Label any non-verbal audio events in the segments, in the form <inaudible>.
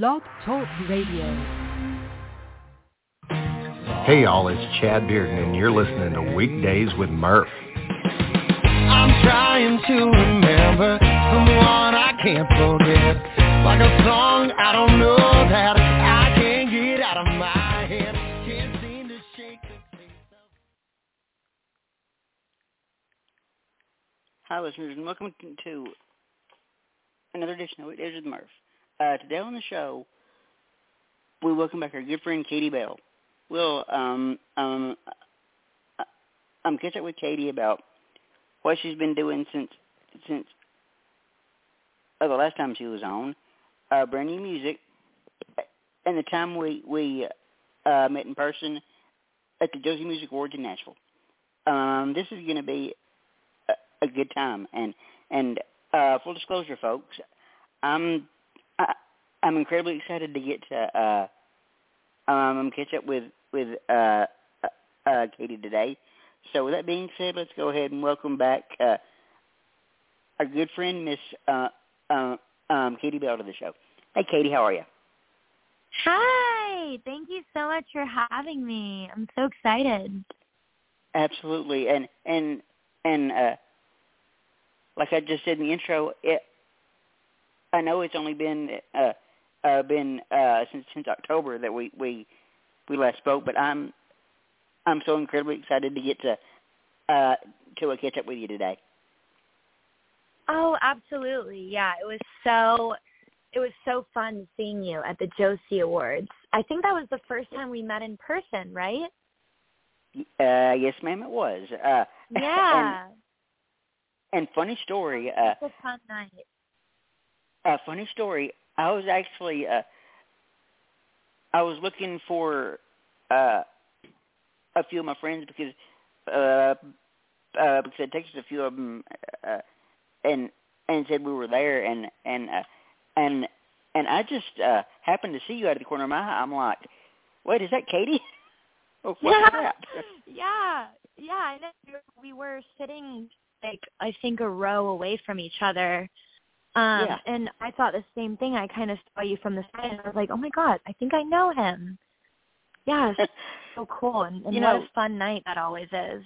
Blog Talk Radio. Hey y'all, it's Chad Bearden and you're listening to Weekdays with Murph. I'm trying to remember someone I can't forget. Like a song I don't know that I can't get out of my head. Can't seem to shake the taste of... Hi, listeners, and welcome to another edition of Weekdays with Murph. Uh, today on the show, we welcome back our good friend Katie Belle. We'll um, um, uh, um, catch up with Katie about what she's been doing since since uh, the last time she was on, uh, brand new music, and the time we we uh, met in person at the Josie Music Awards in Nashville. Um, this is going to be a, a good time, and and uh, full disclosure, folks, I'm I'm incredibly excited to get to uh, um catch up with with uh, uh, uh, Katie today. So with that being said, let's go ahead and welcome back uh, our good friend Miss uh, uh, um, Katie Belle to the show. Hey, Katie, how are you? Hi. Thank you so much for having me. I'm so excited. Absolutely, and and and uh, like I just said in the intro, it, I know it's only been uh, uh, been uh, since since October that we we we last spoke, but I'm I'm so incredibly excited to get to uh, to uh, catch up with you today. Oh, absolutely. Yeah, it was so it was so fun seeing you at the Josie Awards. I think that was the first time we met in person, right? Uh, yes, ma'am, it was. Uh, <laughs> Yeah. And, and funny story. Uh, a fun night. uh, funny story. I was actually uh, I was looking for uh, a few of my friends because uh, uh, because I texted a few of them uh, and and said we were there and and uh, and and I just uh, happened to see you out of the corner of my eye. I'm like, wait, is that Katie? <laughs> Oh, what's yeah. that? <laughs> Yeah. Yeah, I know we were sitting like I think a row away from each other. Um Yeah. and I thought the same thing. I kind of saw you from the side and I was like, "Oh my god, I think I know him." Yeah, it's <laughs> so cool and, and You what know- a fun night that always is.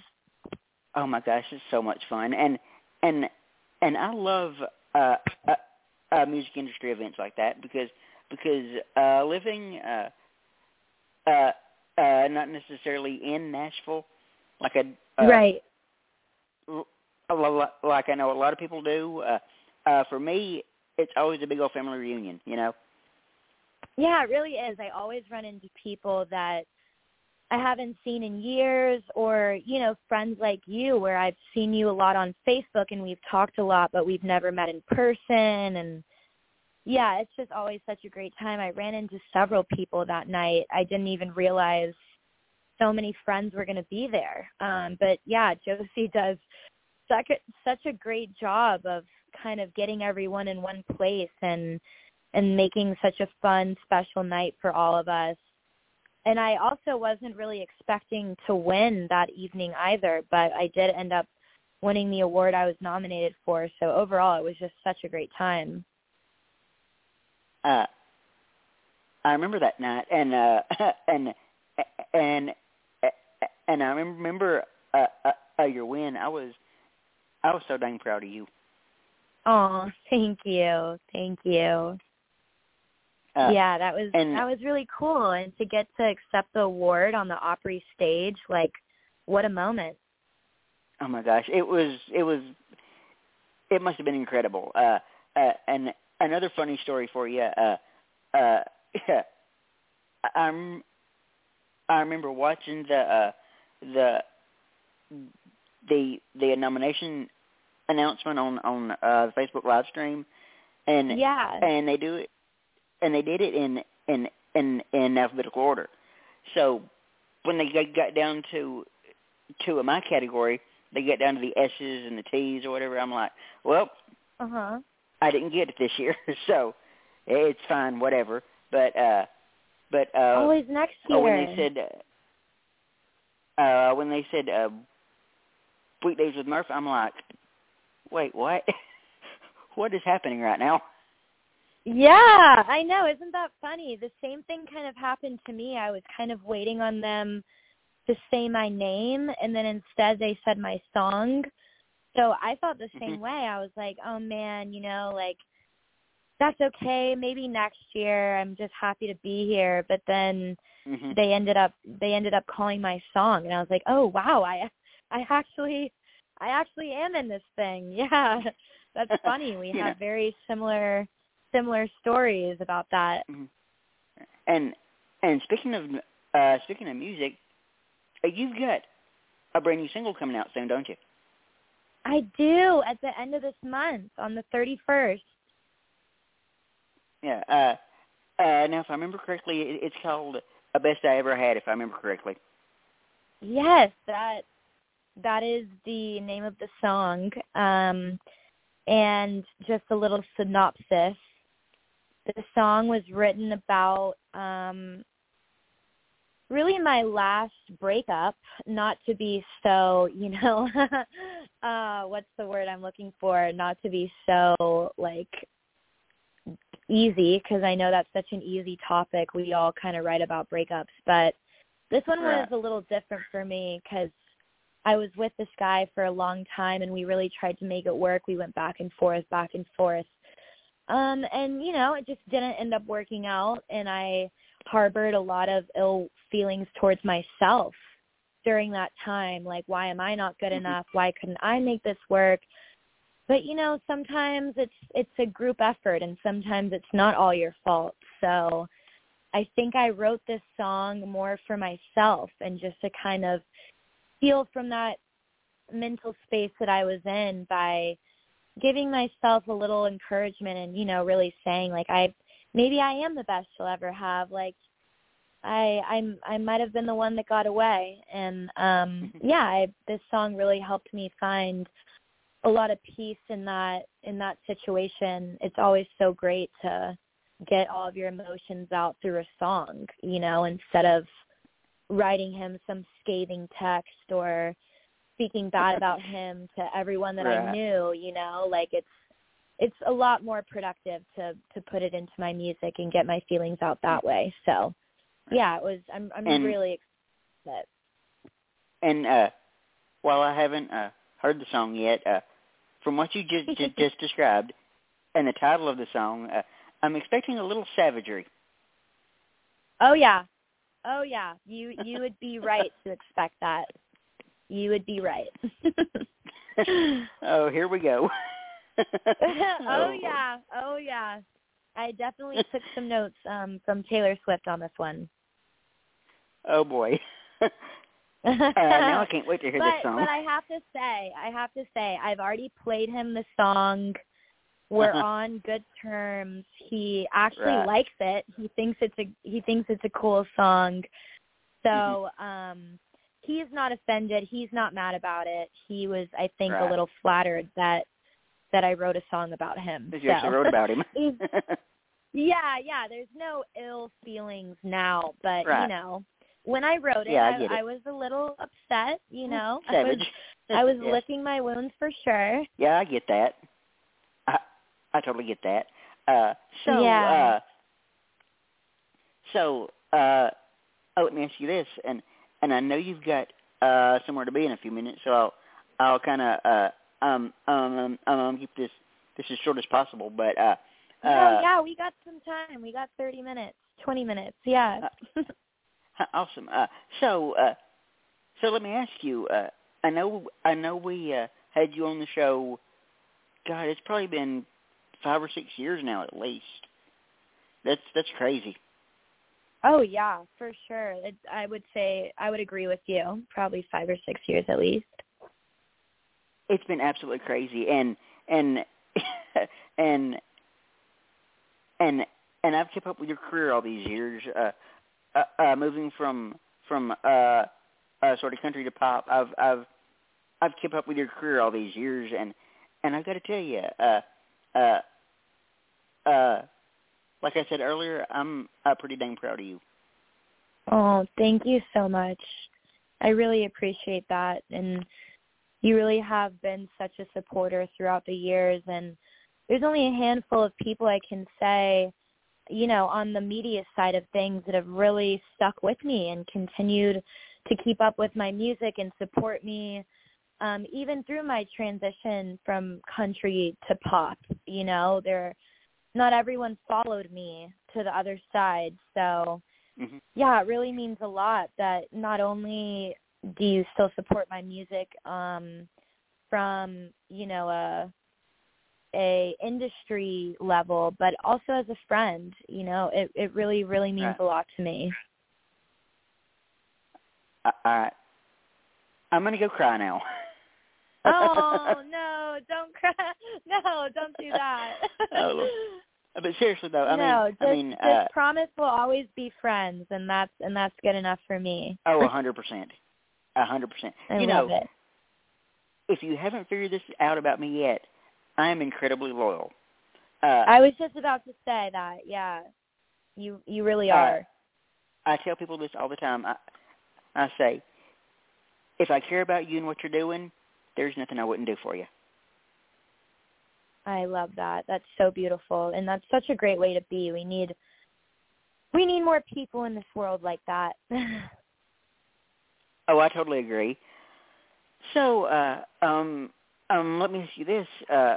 Oh my gosh, it's so much fun, and and and I love uh, uh, uh music industry events like that because because uh living uh uh uh not necessarily in Nashville like I uh, right. a lo- like I know a lot of people do. Uh, uh for me, it's always a big old family reunion. You know. Yeah, it really is. I always run into people that I haven't seen in years or, you know, friends like you where I've seen you a lot on Facebook and we've talked a lot but we've never met in person and yeah, it's just always such a great time. I ran into several people that night. I didn't even realize so many friends were going to be there. Um but yeah, Josie does such a, such a great job of kind of getting everyone in one place and and making such a fun, special night for all of us. And I also wasn't really expecting to win that evening either, but I did end up winning the award I was nominated for. So overall, it was just such a great time. uh I remember that night and uh <laughs> and and and I remember uh, uh, uh your win. I was I was so dang proud of you. Oh, thank you, thank you. Uh, yeah, that was and- that was really cool, and to get to accept the award on the Opry stage, like, what a moment. Oh my gosh, it was it was it must have been incredible. Uh uh and another funny story for you. Uh uh <laughs> I'm I remember watching the uh the the the nomination announcement on on uh the Facebook live stream and Yeah. and they do it and they did it in in in in alphabetical order. So when they got, got down to to my category, they get down to the S's and the T's or whatever. I'm like, well, Uh huh. I didn't get it this year, <laughs> so it's fine, whatever. But uh, but uh, Always next year. when they said uh, when they said uh, weekdays with Murph, I'm like, wait, what? <laughs> what is happening right now? Yeah, I know. Isn't that funny? The same thing kind of happened to me. I was kind of waiting on them to say my name, and then instead they said my song. So I felt the same Mhm. way. I was like, oh man, you know, like that's okay. Maybe next year. I'm just happy to be here. But then Mhm. they ended up they ended up calling my song, and I was like, oh wow, I I actually I actually am in this thing. <laughs> Yeah, that's <laughs> funny. We have very similar similar stories about that. Mhm. And and speaking of uh speaking of music, uh, you've got a brand new single coming out soon, don't you? I do at the end of this month on the 31st. Yeah. Uh, uh, now, if I remember correctly, it, it's called "A Best I Ever Had." If I remember correctly. Yes, that that is the name of the song. Um and just a little synopsis. The song was written about um really my last breakup, not to be so, you know, <laughs> uh what's the word I'm looking for, not to be so like easy because I know that's such an easy topic. We all kind of write about breakups, but this one was a little different for me because I was with this guy for a long time and we really tried to make it work. We went back and forth, back and forth. Um and you know, it just didn't end up working out and I harbored a lot of ill feelings towards myself during that time like why am I not good Mhm. enough? Why couldn't I make this work? But you know, sometimes it's it's a group effort and sometimes it's not all your fault. So I think I wrote this song more for myself and just to kind of heal from that mental space that I was in by giving myself a little encouragement and you know really saying like I maybe I am the best you'll ever have. Like I I'm I might have been the one that got away. And um yeah I this song really helped me find a lot of peace in that in that situation. It's always so great to get all of your emotions out through a song you know instead of writing him some scathing text or speaking bad about <laughs> him to everyone that I knew, you know, like it's it's a lot more productive to to put it into my music and get my feelings out that way. So, yeah, it was I'm I'm And- really excited. And uh, while I haven't uh, heard the song yet, uh, from what you just just, <laughs> just described and the title of the song, uh, I'm expecting a little savagery. Oh yeah. Oh yeah. You you would be right to expect that. You would be right. <laughs> <laughs> oh, here we go. <laughs> oh yeah. Oh yeah. I definitely took some notes um from Taylor Swift on this one. Oh boy. uh, now I can't wait to hear but, this song. But I have to say, I have to say, I've already played him the song. We're Uh-huh. on good terms. He actually Right. likes it. He thinks it's a he thinks it's a cool song. So, Mm-hmm. um he's not offended. He's not mad about it. He was I think Right. a little flattered that that I wrote a song about him. You actually wrote about him. <laughs> <laughs> Yeah, yeah. There's no ill feelings now, but you know, when I wrote it, Yeah, I I, it. I was a little upset. You know, I was I was Yeah. licking my wounds for sure. Yeah, I get that. I totally get that. Uh so Yeah. uh so uh oh let me ask you this and and I know you've got uh somewhere to be in a few minutes, so I'll I'll kinda uh um um um, um keep this this as short as possible, but uh no, uh yeah, we got some time. We got 30 minutes, 20 minutes. Yeah. <laughs> awesome. Uh so uh so let me ask you, uh I know I know we uh had you on the show God, it's probably been five or six years now at least. That's that's crazy. oh yeah, for sure. It, I would say I would agree with you. Probably five or six years at least. It's been absolutely crazy, and and <laughs> and and and I've kept up with your career all these years, uh, uh, uh moving from from uh, uh sort of country to pop. I've I've I've kept up with your career all these years, and and I've got to tell you, uh, uh, uh, like I said earlier, I'm uh, pretty dang proud of you. Oh, thank you so much. I really appreciate that and you really have been such a supporter throughout the years and there's only a handful of people I can say, you know, on the media side of things that have really stuck with me and continued to keep up with my music and support me um even through my transition from country to pop you know there not everyone followed me to the other side so mm-hmm. yeah it really means a lot that not only do you still support my music um from you know a a industry level but also as a friend you know it it really really means right. a lot to me I, I I'm gonna go cry now. <laughs> oh no! Don't cry. <laughs> No, don't do that. <laughs> oh, but seriously though, I no, mean, just, I mean, just uh, promise we'll always be friends, and that's and that's good enough for me. oh, <laughs> a hundred percent, a hundred percent. I You love know, it. if you haven't figured this out about me yet, I am incredibly loyal. Uh, I was just about to say that. Yeah, you you really Uh, are. I tell people this all the time. I, I say, if I care about you and what you're doing, there's nothing I wouldn't do for you. I love that. That's so beautiful, and that's such a great way to be. We need we need more people in this world like that. <laughs> Oh, I totally agree. So, uh, um, um, let me ask you this: uh,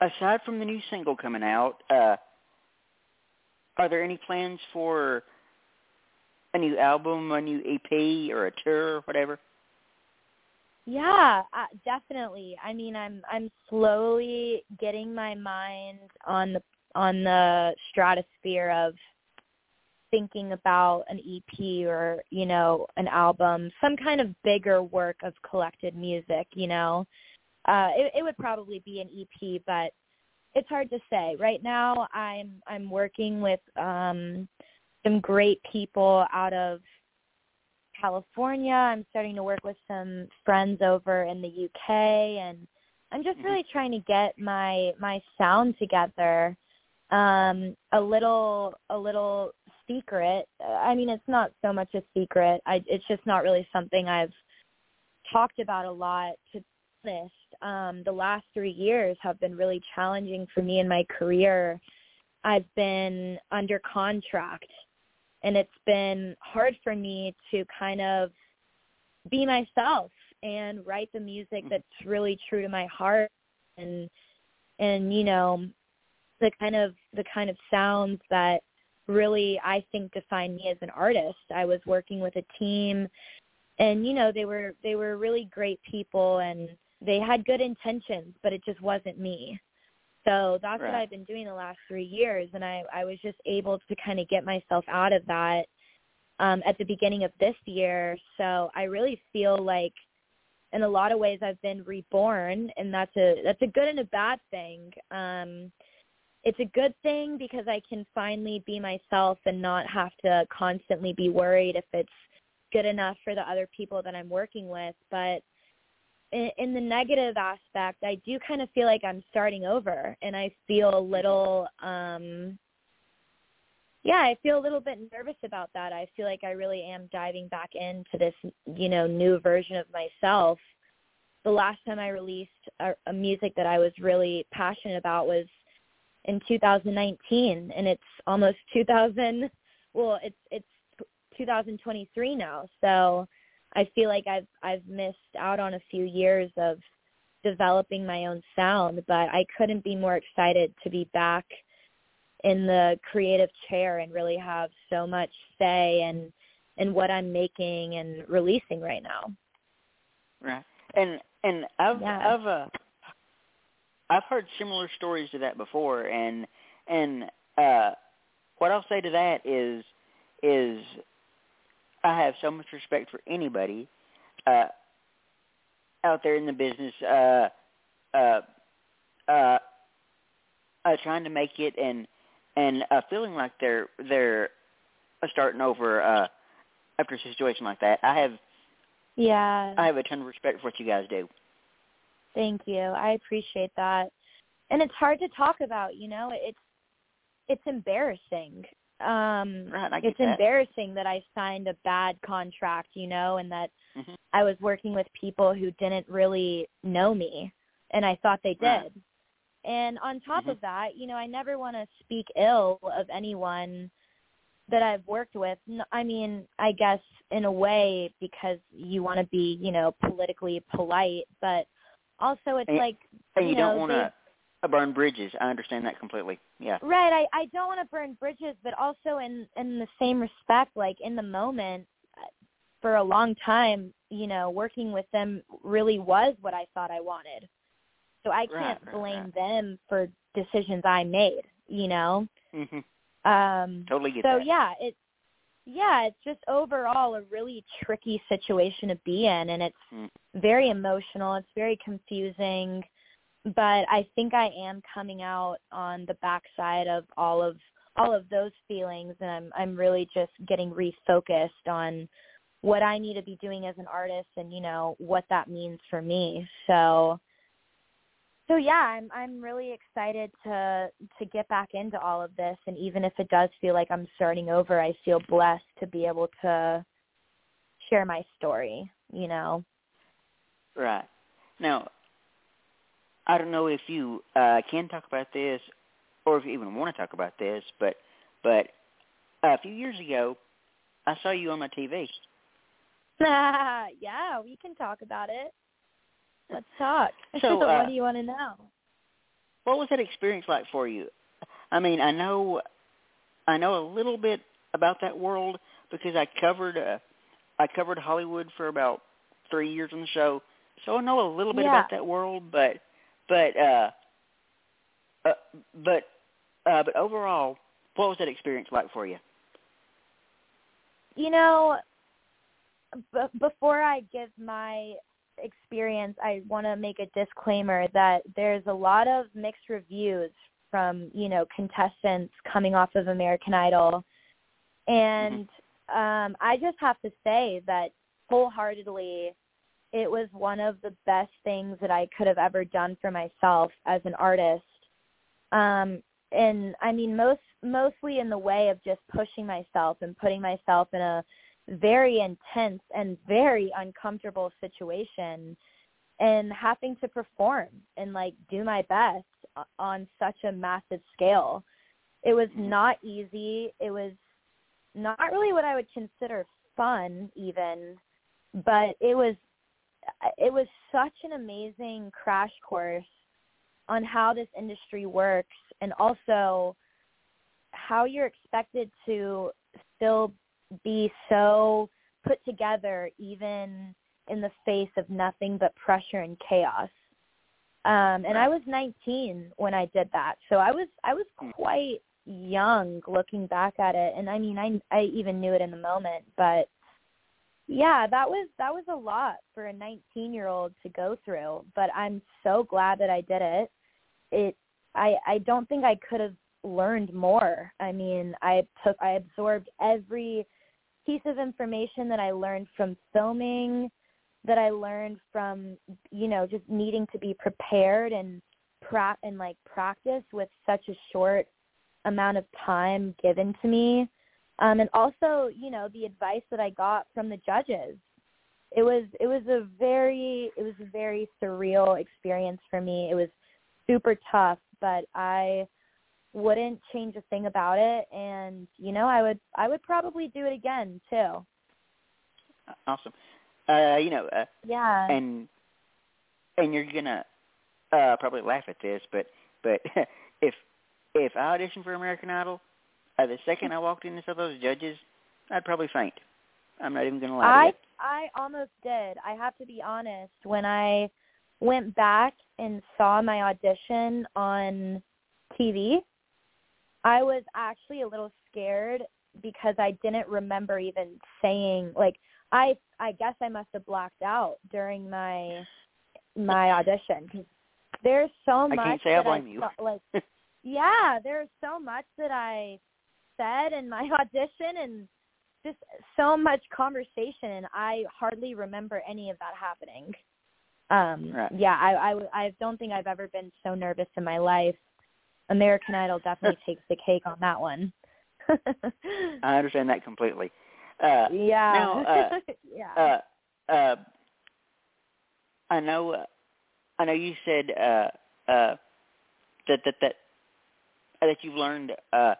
aside from the new single coming out, uh, are there any plans for a new album, a new EP, or a tour, or whatever? Yeah, uh, definitely. I mean, I'm I'm slowly getting my mind on the on the stratosphere of thinking about an EP or, you know, an album, some kind of bigger work of collected music, you know. Uh it it would probably be an EP, but it's hard to say. Right now I'm I'm working with um some great people out of California. I'm starting to work with some friends over in the UK and I'm just Mhm. really trying to get my my sound together. Um a little a little secret. I mean it's not so much a secret. I it's just not really something I've talked about a lot to be honest. Um the last 3 years have been really challenging for me in my career. I've been under contract and it's been hard for me to kind of be myself and write the music mm. that's really true to my heart and and you know the kind of the kind of sounds that really I think define me as an artist. I was working with a team and you know they were they were really great people and they had good intentions but it just wasn't me. So that's what I've been doing the last 3 years and I I was just able to kind of get myself out of that um at the beginning of this year. So I really feel like in a lot of ways I've been reborn and that's a that's a good and a bad thing. Um it's a good thing because I can finally be myself and not have to constantly be worried if it's good enough for the other people that I'm working with, but in, in the negative aspect, I do kind of feel like I'm starting over and I feel a little um yeah, I feel a little bit nervous about that. I feel like I really am diving back into this, you know, new version of myself. The last time I released a, a music that I was really passionate about was in 2019 and it's almost 2000 well it's it's 2023 now so i feel like i've i've missed out on a few years of developing my own sound but i couldn't be more excited to be back in the creative chair and really have so much say in in what i'm making and releasing right now Right. And and I've Yeah. I've uh I've heard similar stories to that before and and uh what I'll say to that is is I have so much respect for anybody uh out there in the business uh uh uh uh trying to make it and and uh feeling like they're they're starting over uh after a situation like that. I have yeah I have a ton of respect for what you guys do. Thank you. I appreciate that. And it's hard to talk about, you know, it's it's embarrassing. Um Right, it's that. embarrassing that I signed a bad contract, you know, and that Mhm. I was working with people who didn't really know me and I thought they did. Right. And on top Mhm. of that, you know, I never want to speak ill of anyone that I've worked with. I mean, I guess in a way because you want to be, you know, politically polite, but also it's And- like And you, you know, don't want to burn bridges. I understand that completely. Yeah. Right. I I don't want to burn bridges, but also in in the same respect, like in the moment, for a long time, you know, working with them really was what I thought I wanted. So I can't right, blame right. them for decisions I made. You know. Mhm. Um. Totally get So that. yeah, it yeah, it's just overall a really tricky situation to be in, and it's Mm. very emotional. It's very confusing but I think I am coming out on the backside of all of all of those feelings and I'm I'm really just getting refocused on what I need to be doing as an artist and you know what that means for me. So so yeah, I'm I'm really excited to to get back into all of this and even if it does feel like I'm starting over, I feel blessed to be able to share my story, you know. Right. Now, I don't know if you uh, can talk about this, or if you even want to talk about this, but but a few years ago, I saw you on my TV. <laughs> yeah, we can talk about it. Let's talk. <laughs> So, <laughs> what uh, do you want to know? What was that experience like for you? I mean, I know I know a little bit about that world because I covered uh, I covered Hollywood for about three years on the show, so I know a little bit Yeah. about that world. But but uh, uh but uh, but overall, what was that experience like for you? You know, b- before I give my experience, I want to make a disclaimer that there's a lot of mixed reviews from, you know, contestants coming off of American Idol. And um I just have to say that wholeheartedly it was one of the best things that I could have ever done for myself as an artist. Um and I mean most mostly in the way of just pushing myself and putting myself in a very intense and very uncomfortable situation and having to perform and like do my best on such a massive scale. It was not easy. It was not really what I would consider fun even, but it was it was such an amazing crash course on how this industry works and also how you're expected to still be so put together even in the face of nothing but pressure and chaos. Um and I was 19 when I did that. So I was I was quite young looking back at it and I mean I I even knew it in the moment, but yeah, that was that was a lot for a 19-year-old to go through, but I'm so glad that I did it. It I I don't think I could have learned more. I mean, I took I absorbed every piece of information that I learned from filming, that I learned from you know just needing to be prepared and pra- and like practice with such a short amount of time given to me. Um and also, you know, the advice that I got from the judges. It was it was a very it was a very surreal experience for me. It was super tough, but I wouldn't change a thing about it and you know i would i would probably do it again too Awesome. Uh, you know, uh, yeah and and you're gonna uh probably laugh at this, but but <laughs> if if I auditioned for American Idol, uh, the second I walked into some of those judges, I'd probably faint. I'm not even gonna lie i i almost did i have to be honest when i went back and saw my audition on tv i was actually a little scared because i didn't remember even saying like i i guess i must have blacked out during my my audition because there's so much. I can't say I blame you. like <laughs> yeah, there's so much that I said in my <laughs> audition and just so much conversation and I hardly remember any of that happening. Um Right. yeah, I, I I don't think I've ever been so nervous in my life. American Idol definitely <laughs> takes the cake on that one. <laughs> I understand that completely. Uh, yeah. now, uh, yeah. uh, uh, I know, uh, I know you said uh, uh, that that that that you've learned uh,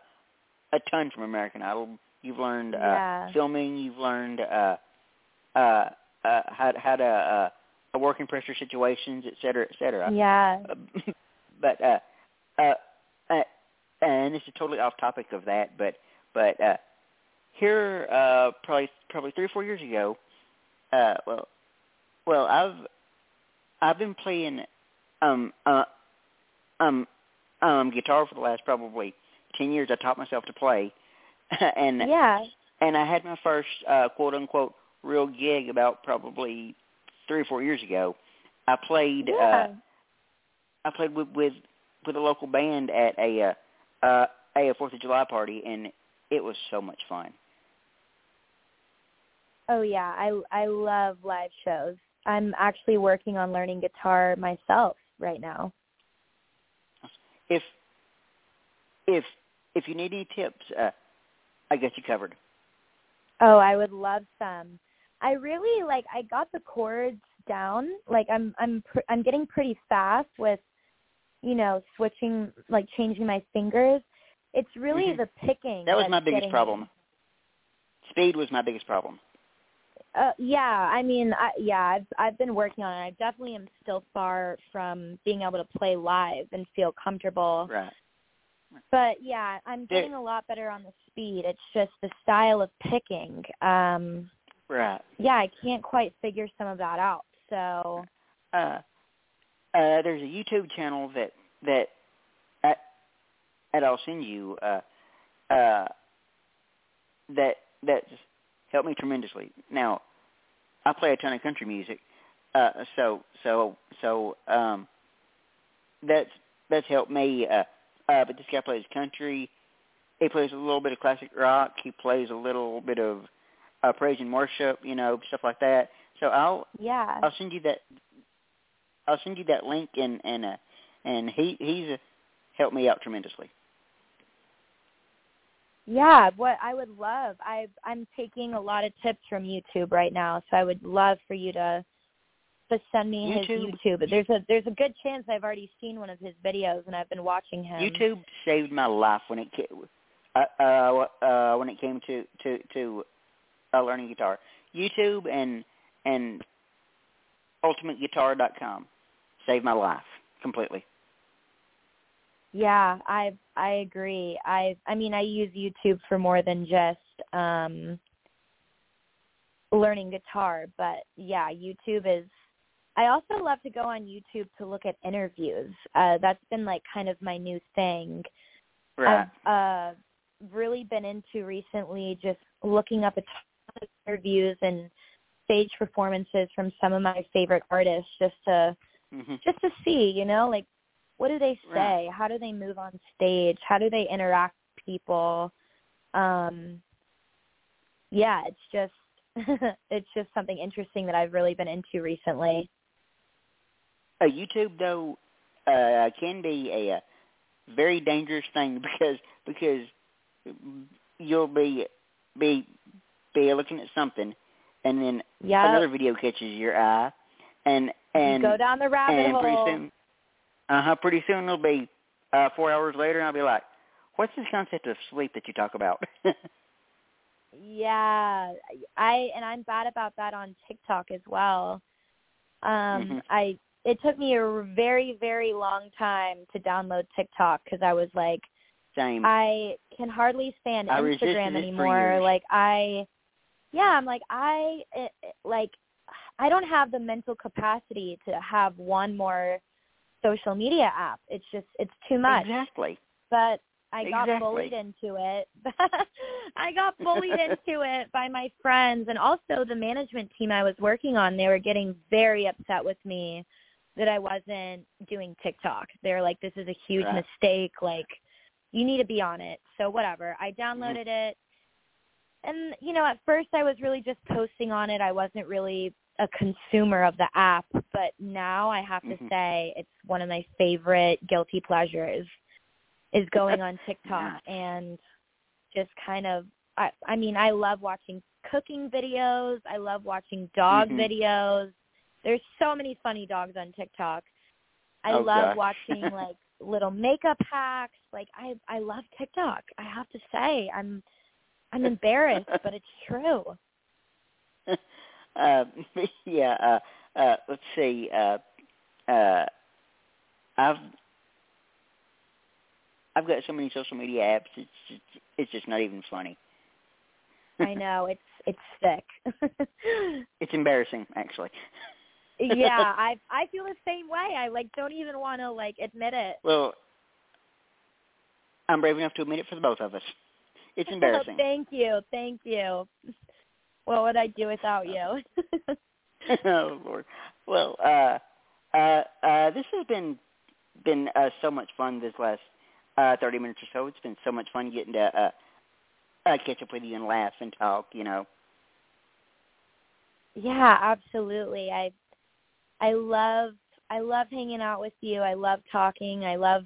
a ton from American Idol. You've learned uh, Yeah. filming. You've learned uh, uh, uh, how how to uh, uh, work in pressure situations, et cetera, et cetera. Yeah. Uh, <laughs> but uh, uh, uh, and this is totally off topic of that, but but uh, here uh, probably probably three or four years ago, uh, well, well I've I've been playing um uh um um guitar for the last probably ten years. I taught myself to play, <laughs> and Yeah. and I had my first uh, quote unquote real gig about probably three or four years ago. I played Yeah. uh I played with with with a local band at a uh, uh a Fourth of July party and it was so much fun. Oh yeah, I I love live shows. I'm actually working on learning guitar myself right now. If if if you need any tips, uh I got you covered. Oh, I would love some. I really like I got the chords down. Like I'm I'm pr- I'm getting pretty fast with you know, switching like changing my fingers. It's really Mhm. the picking. That was my biggest getting problem. Speed was my biggest problem. Uh, yeah, I mean, I, yeah, I've I've been working on it. I definitely am still far from being able to play live and feel comfortable. Right. But yeah, I'm getting a lot better on the speed. It's just the style of picking. Um, Right. yeah, I can't quite figure some of that out. So uh, uh, there's a YouTube channel that that at, that I'll send you uh, uh, that that helped me tremendously. Now, I play a ton of country music, uh, so so so um, that's that's helped me. Uh, uh, but this guy plays country. He plays a little bit of classic rock. He plays a little bit of uh, praise and worship, you know, stuff like that. So I'll yeah, I'll send you that. I'll send you that link, and and uh, and he he's uh, helped me out tremendously. yeah. What I would love, I I'm taking a lot of tips from YouTube right now. So I would love for you to to send me his YouTube- YouTube. There's a there's a good chance I've already seen one of his videos and I've been watching him. YouTube saved my life when it came uh, uh, uh, when it came to to to uh, learning guitar. YouTube and and ultimateguitar.com saved my life completely. Yeah, I I agree. I I mean I use YouTube for more than just um learning guitar, but yeah, YouTube is I also love to go on YouTube to look at interviews. Uh that's been like kind of my new thing. Right. I've uh really been into recently just looking up a ton of interviews and stage performances from some of my favorite artists just to hmm just to see, you know, like what do they say? Right. How do they move on stage? How do they interact with people? Um yeah, it's just <laughs> it's just something interesting that I've really been into recently. Uh, YouTube though uh, can be a, very dangerous thing <laughs> because because you'll be be be looking at something and then Yeah. another video catches your eye and and go down the rabbit and hole. pretty soon uh huh pretty soon it'll be uh four hours later and I'll be like, What's this concept of sleep that you talk about? <laughs> Yeah, I and I'm bad about that on TikTok as well. Um Mhm. I it took me a very very long time to download TikTok cuz I was like Same. I can hardly stand I Instagram anymore. Like I yeah, I'm like I it, it- like I don't have the mental capacity to have one more social media app. It's just it's too much. Exactly. But I got Exactly. bullied into it. <laughs> I got bullied into it by my friends and also the management team I was working on. They were getting very upset with me that I wasn't doing TikTok. They're like, "This is a huge Right. mistake. Like, you need to be on it." So whatever. I Mm-hmm. downloaded it, and you know, at first I was really just posting on it. I wasn't really a consumer of the app, but now I have to Mhm. say it's one of my favorite guilty pleasures is going on TikTok Nice. and just kind of I I mean I love watching cooking videos. I love watching dog Mhm. videos. There's so many funny dogs on TikTok. I Oh, love gosh. watching <laughs> like little makeup hacks. Like I I love TikTok. I have to say, I'm I'm embarrassed, but it's true. uh, <laughs> <laughs> yeah. Uh, uh, let's see. Uh, uh, I've I've got so many social media apps. It's just, it's just not even funny. I know it's it's sick. it's embarrassing, actually. Yeah, <laughs> I I feel the same way. I like don't even want to like admit it. Well, I'm brave enough to admit it for the both of us. It's <laughs> embarrassing. thank you, thank you. What would I do without you? <laughs> oh Lord. Well, uh, uh, uh, this has been been uh, so much fun this last uh, 30 minutes or so. It's been so much fun getting to uh, uh, catch up with you and laugh and talk. You know. Yeah, absolutely. I I love I love hanging out with you. I love talking. I love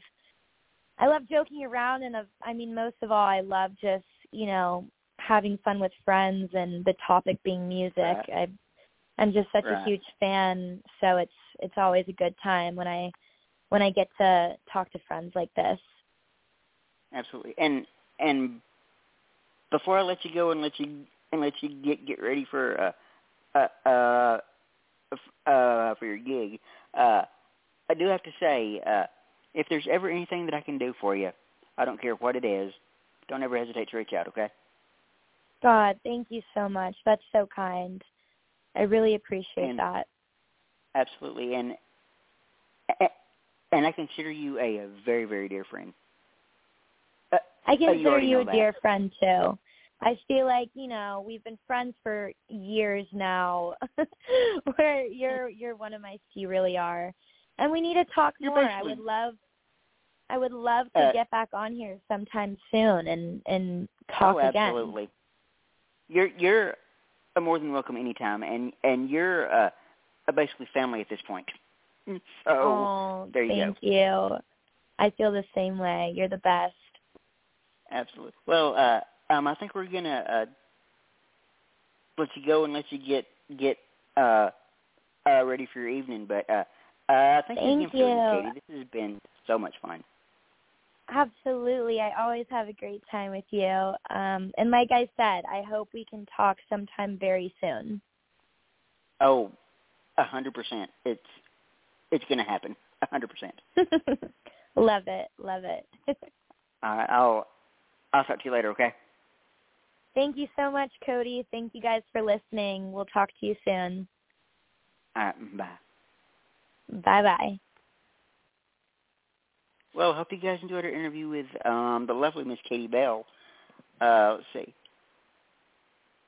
I love joking around and of, I mean most of all I love just, you know, having fun with friends and the topic being music. Right. I I'm just such Right. a huge fan, so it's it's always a good time when I when I get to talk to friends like this. Absolutely. And and before I let you go and let you and let you get get ready for uh uh uh f- uh for your gig, uh I do have to say, uh if there's ever anything that I can do for you, I don't care what it is, don't ever hesitate to reach out, okay? God, thank you so much. That's so kind. I really appreciate And- that. Absolutely. And and I consider you a, a very very dear friend. Uh, I you consider you a that. dear friend too. I feel like you know we've been friends for years now. <laughs> Where you're you're one of my you really are, and we need to talk You're more. I would love, I would love to Uh, get back on here sometime soon and and talk oh, again. absolutely. You're you're uh, more than welcome anytime, and and you're uh, basically family at this point. <laughs> So oh, there you go. thank you. I feel the same way. You're the best. absolutely. Well, uh, um, I think we're gonna uh, let you go and let you get get uh, uh, ready for your evening. But uh, uh, thank, you again for doing this, you. Katie. This has been so much fun. Absolutely. I always have a great time with you. Um, and like I said, I hope we can talk sometime very soon. Oh, a hundred percent. It's it's gonna happen. A hundred percent. <laughs> love it. Love it. <laughs> All right. I'll I'll talk to you later. Okay. Thank you so much, Cody. Thank you guys for listening. We'll talk to you soon. All right. Bye. Bye bye. Well, hope you guys enjoyed our interview with um, the lovely Miss Katie Belle. Uh, let's see.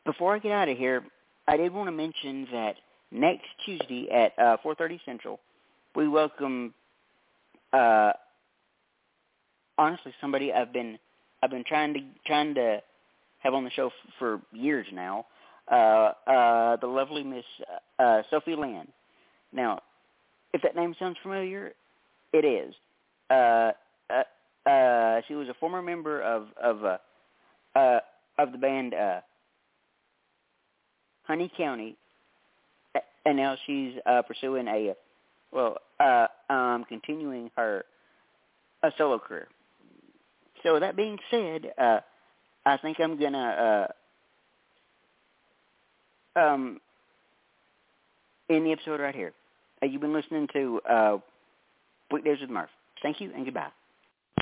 Before I get out of here, I did want to mention that next Tuesday at uh, 4:30 Central, we welcome. Uh, honestly, somebody I've been I've been trying to trying to have on the show f- for years now. Uh, uh, the lovely Miss uh, Sophie Lynn. Now, if that name sounds familiar, it is uh, uh, uh, she was a former member of of uh, uh, of the band uh, Honey County, and now she's uh, pursuing a well, uh, um, continuing her a solo career. So that being said, uh, I think I'm gonna uh, um, end the episode right here. You've been listening to uh, Weekdays with Murph. Thank you and goodbye.